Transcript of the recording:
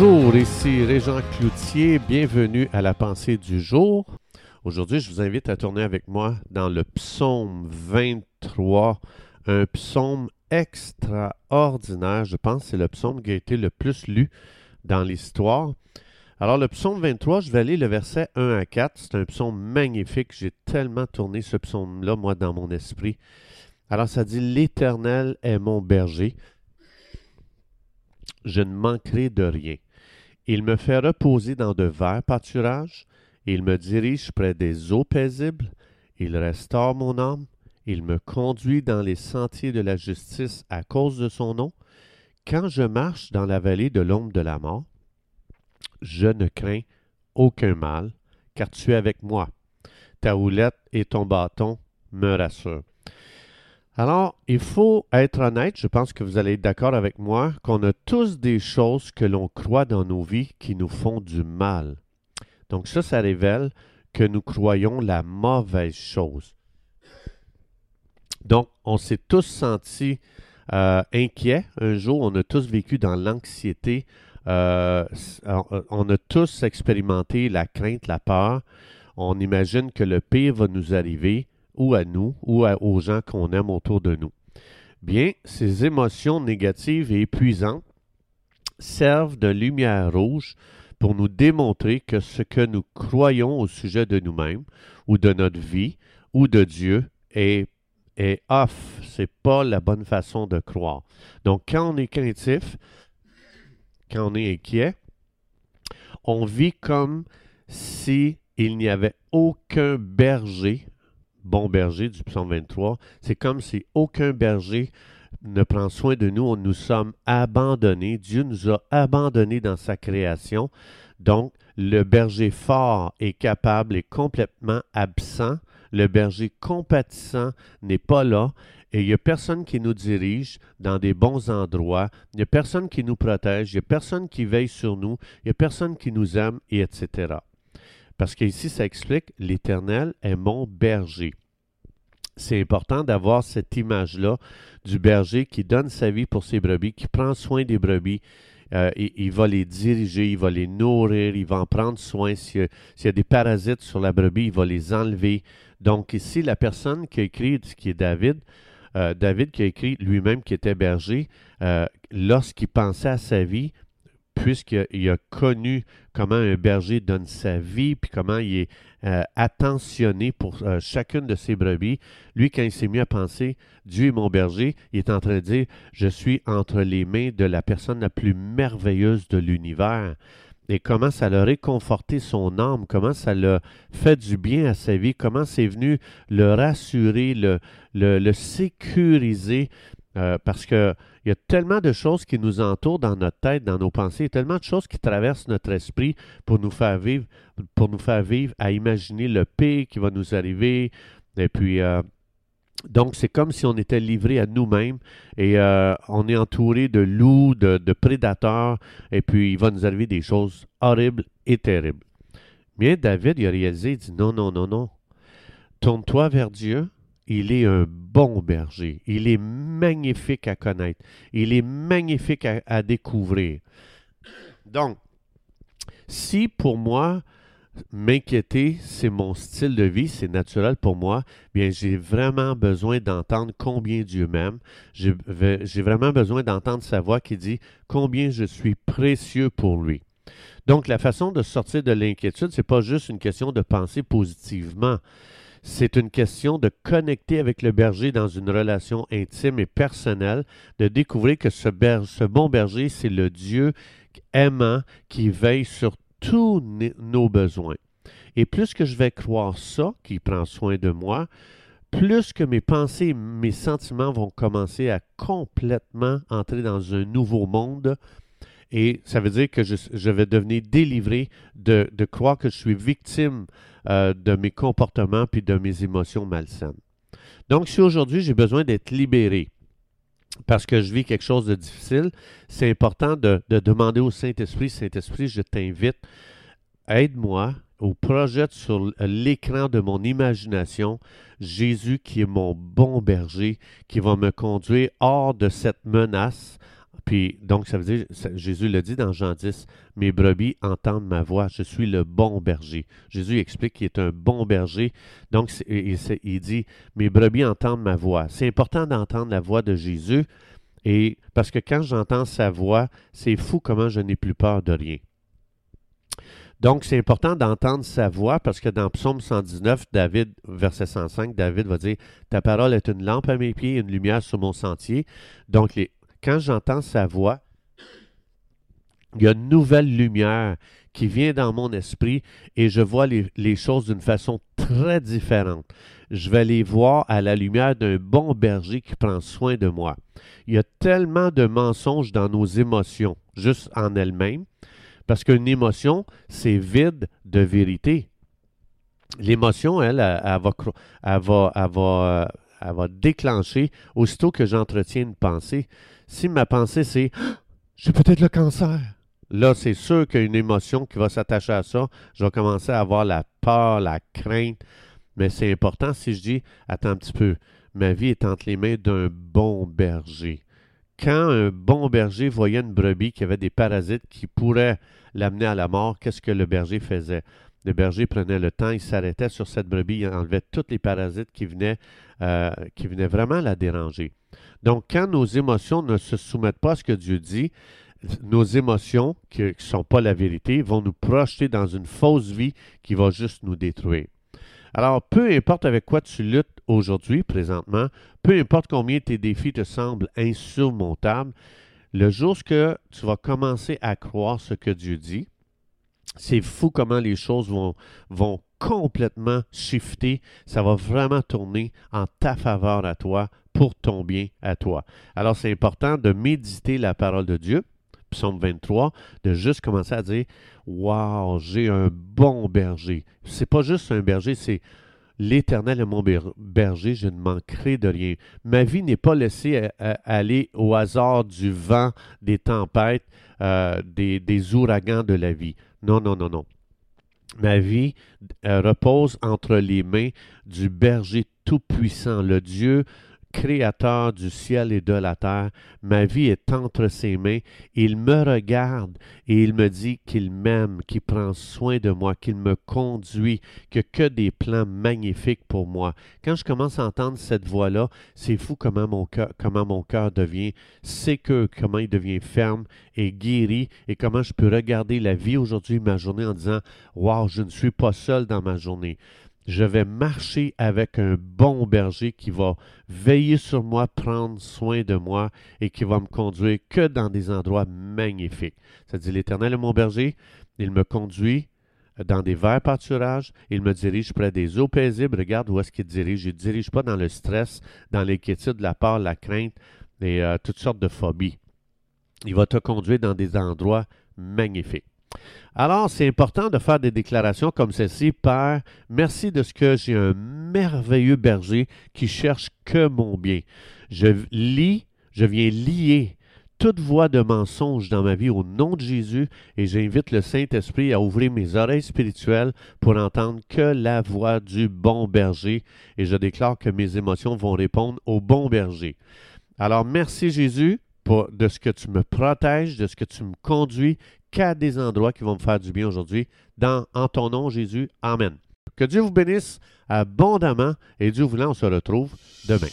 Bonjour, ici Régent Cloutier, bienvenue à la pensée du jour. Aujourd'hui, je vous invite à tourner avec moi dans le psaume 23, un psaume extraordinaire. Je pense que c'est le psaume qui a été le plus lu dans l'histoire. Alors, le psaume 23, je vais aller le verset 1 à 4. C'est un psaume magnifique. J'ai tellement tourné ce psaume-là, moi, dans mon esprit. Alors, ça dit L'Éternel est mon berger je ne manquerai de rien. Il me fait reposer dans de verts pâturages, il me dirige près des eaux paisibles, il restaure mon âme, il me conduit dans les sentiers de la justice à cause de son nom. Quand je marche dans la vallée de l'ombre de la mort, je ne crains aucun mal, car tu es avec moi. Ta houlette et ton bâton me rassurent. Alors, il faut être honnête, je pense que vous allez être d'accord avec moi, qu'on a tous des choses que l'on croit dans nos vies qui nous font du mal. Donc ça, ça révèle que nous croyons la mauvaise chose. Donc, on s'est tous sentis euh, inquiets. Un jour, on a tous vécu dans l'anxiété. Euh, on a tous expérimenté la crainte, la peur. On imagine que le pire va nous arriver ou à nous ou aux gens qu'on aime autour de nous. Bien, ces émotions négatives et épuisantes servent de lumière rouge pour nous démontrer que ce que nous croyons au sujet de nous-mêmes ou de notre vie ou de Dieu est, est off. C'est pas la bonne façon de croire. Donc, quand on est craintif, quand on est inquiet, on vit comme si il n'y avait aucun berger bon berger du psaume 23, c'est comme si aucun berger ne prend soin de nous, nous sommes abandonnés, Dieu nous a abandonnés dans sa création. Donc, le berger fort est capable et complètement absent. Le berger compatissant n'est pas là et il n'y a personne qui nous dirige dans des bons endroits, il n'y a personne qui nous protège, il n'y a personne qui veille sur nous, il n'y a personne qui nous aime, et etc. Parce qu'ici, ça explique l'Éternel est mon berger. C'est important d'avoir cette image-là du berger qui donne sa vie pour ses brebis, qui prend soin des brebis. Euh, il, va les diriger, il va les nourrir, il va en prendre soin. S'il y, a des parasites sur la brebis, il va les enlever. Donc ici, la personne qui a écrit, qui est David, euh, David qui a écrit lui-même qui était berger, euh, lorsqu'il pensait à sa vie, puisqu'il a connu comment un berger donne sa vie, puis comment il est euh, attentionné pour euh, chacune de ses brebis. Lui, quand il s'est mis à penser, Dieu est mon berger, il est en train de dire, je suis entre les mains de la personne la plus merveilleuse de l'univers. Et comment ça l'a réconforté son âme, comment ça l'a fait du bien à sa vie, comment c'est venu le rassurer, le, le, sécuriser, euh, parce que il y a tellement de choses qui nous entourent dans notre tête, dans nos pensées, tellement de choses qui traversent notre esprit pour nous faire vivre, pour nous faire vivre à imaginer le pire qui va nous arriver. Et puis, euh, donc, c'est comme si on était livré à nous-mêmes et euh, on est entouré de loups, de, de, prédateurs, et puis il va nous arriver des choses horribles et terribles. Mais David, il a réalisé, il dit non, non, non, non. Tourne-toi vers Dieu, il est un bon berger. Il est magnifique à connaître. Il est magnifique à, découvrir. Donc, si pour moi, m'inquiéter, c'est mon style de vie, c'est naturel pour moi, bien, j'ai vraiment besoin d'entendre combien Dieu m'aime. J'ai vraiment besoin d'entendre sa voix qui dit combien je suis précieux pour lui. Donc, la façon de sortir de l'inquiétude, c'est pas juste une question de penser positivement. C'est une question de connecter avec le berger dans une relation intime et personnelle, de découvrir que ce, bon berger, c'est le Dieu aimant qui veille sur tous nos besoins. Et plus que je vais croire ça, qui prend soin de moi, plus que mes pensées, mes sentiments vont commencer à complètement entrer dans un nouveau monde et ça veut dire que je, vais devenir délivré de, croire que je suis victime euh, de mes comportements puis de mes émotions malsaines. Donc, si aujourd'hui j'ai besoin d'être libéré parce que je vis quelque chose de difficile, c'est important de, de, demander au Saint-Esprit, Saint-Esprit, je t'invite, aide-moi ou projette sur l'écran de mon imagination Jésus qui est mon bon berger, qui va me conduire hors de cette menace, Puis, donc, ça veut dire, Jésus le dit dans Jean 10, mes brebis entendent ma voix, je suis le bon berger. Jésus explique qu'il est un bon berger. Donc, il, dit, mes brebis entendent ma voix. C'est important d'entendre la voix de Jésus, et parce que quand j'entends sa voix, c'est fou comment je n'ai plus peur de rien. Donc, c'est important d'entendre sa voix parce que dans Psaume 119, David, verset 105, David va dire Ta parole est une lampe à mes pieds une lumière sur mon sentier. Donc, les, quand j'entends sa voix, il y a une nouvelle lumière qui vient dans mon esprit et je vois les, choses d'une façon très différente. Je vais les voir à la lumière d'un bon berger qui prend soin de moi. Il y a tellement de mensonges dans nos émotions, juste en elles-mêmes, parce qu'une émotion, c'est vide de vérité. L'émotion, elle, elle, va, elle, elle, va, elle va déclencher aussitôt que j'entretiens une pensée. Si ma pensée c'est j'ai peut-être le cancer, là c'est sûr qu'il y a une émotion qui va s'attacher à ça. Je vais commencer à avoir la peur, la crainte. Mais c'est important si je dis attends un petit peu, ma vie est entre les mains d'un bon berger. Quand un bon berger voyait une brebis qui avait des parasites qui pourraient l'amener à la mort, qu'est-ce que le berger faisait? Le berger prenait le temps, il s'arrêtait sur cette brebis, il enlevait tous les parasites qui venaient, euh, qui venaient vraiment la déranger. Donc, quand nos émotions ne se soumettent pas à ce que Dieu dit, nos émotions, qui ne sont pas la vérité, vont nous projeter dans une fausse vie qui va juste nous détruire. Alors, peu importe avec quoi tu luttes aujourd'hui, présentement, peu importe combien tes défis te semblent insurmontables, le jour que tu vas commencer à croire ce que Dieu dit, c'est fou comment les choses vont, complètement shifter. Ça va vraiment tourner en ta faveur à toi pour ton bien à toi. Alors, c'est important de méditer la parole de Dieu, psaume 23, de juste commencer à dire Waouh, j'ai un bon berger. C'est pas juste un berger, c'est L'Éternel est mon berger, je ne manquerai de rien. Ma vie n'est pas laissée aller au hasard du vent, des tempêtes, euh, des, ouragans de la vie. Non, non, non, non. Ma vie euh, repose entre les mains du berger tout-puissant, le Dieu Créateur du ciel et de la terre, ma vie est entre ses mains. Il me regarde et il me dit qu'il m'aime, qu'il prend soin de moi, qu'il me conduit, que que des plans magnifiques pour moi. Quand je commence à entendre cette voix-là, c'est fou comment mon cœur, comment mon cœur devient sécure, comment il devient ferme et guéri, et comment je peux regarder la vie aujourd'hui, ma journée, en disant, wow, je ne suis pas seul dans ma journée je vais marcher avec un bon berger qui va veiller sur moi, prendre soin de moi et qui va me conduire que dans des endroits magnifiques. Ça dit l'Éternel est mon berger, il me conduit dans des verts pâturages, il me dirige près des eaux paisibles. Regarde où est-ce qu'il dirige. Il ne dirige pas dans le stress, dans l'inquiétude, la peur, la crainte et euh, toutes sortes de phobies. Il va te conduire dans des endroits magnifiques. Alors, c'est important de faire des déclarations comme celle-ci. Père, merci de ce que j'ai un merveilleux berger qui cherche que mon bien. Je lis, je viens lier toute voix de mensonge dans ma vie au nom de Jésus et j'invite le Saint-Esprit à ouvrir mes oreilles spirituelles pour entendre que la voix du bon berger et je déclare que mes émotions vont répondre au bon berger. Alors merci Jésus pour, de ce que tu me protèges, de ce que tu me conduis qu'à des endroits qui vont me faire du bien aujourd'hui. Dans, en ton nom, Jésus. Amen. Que Dieu vous bénisse abondamment et Dieu voulant, on se retrouve demain.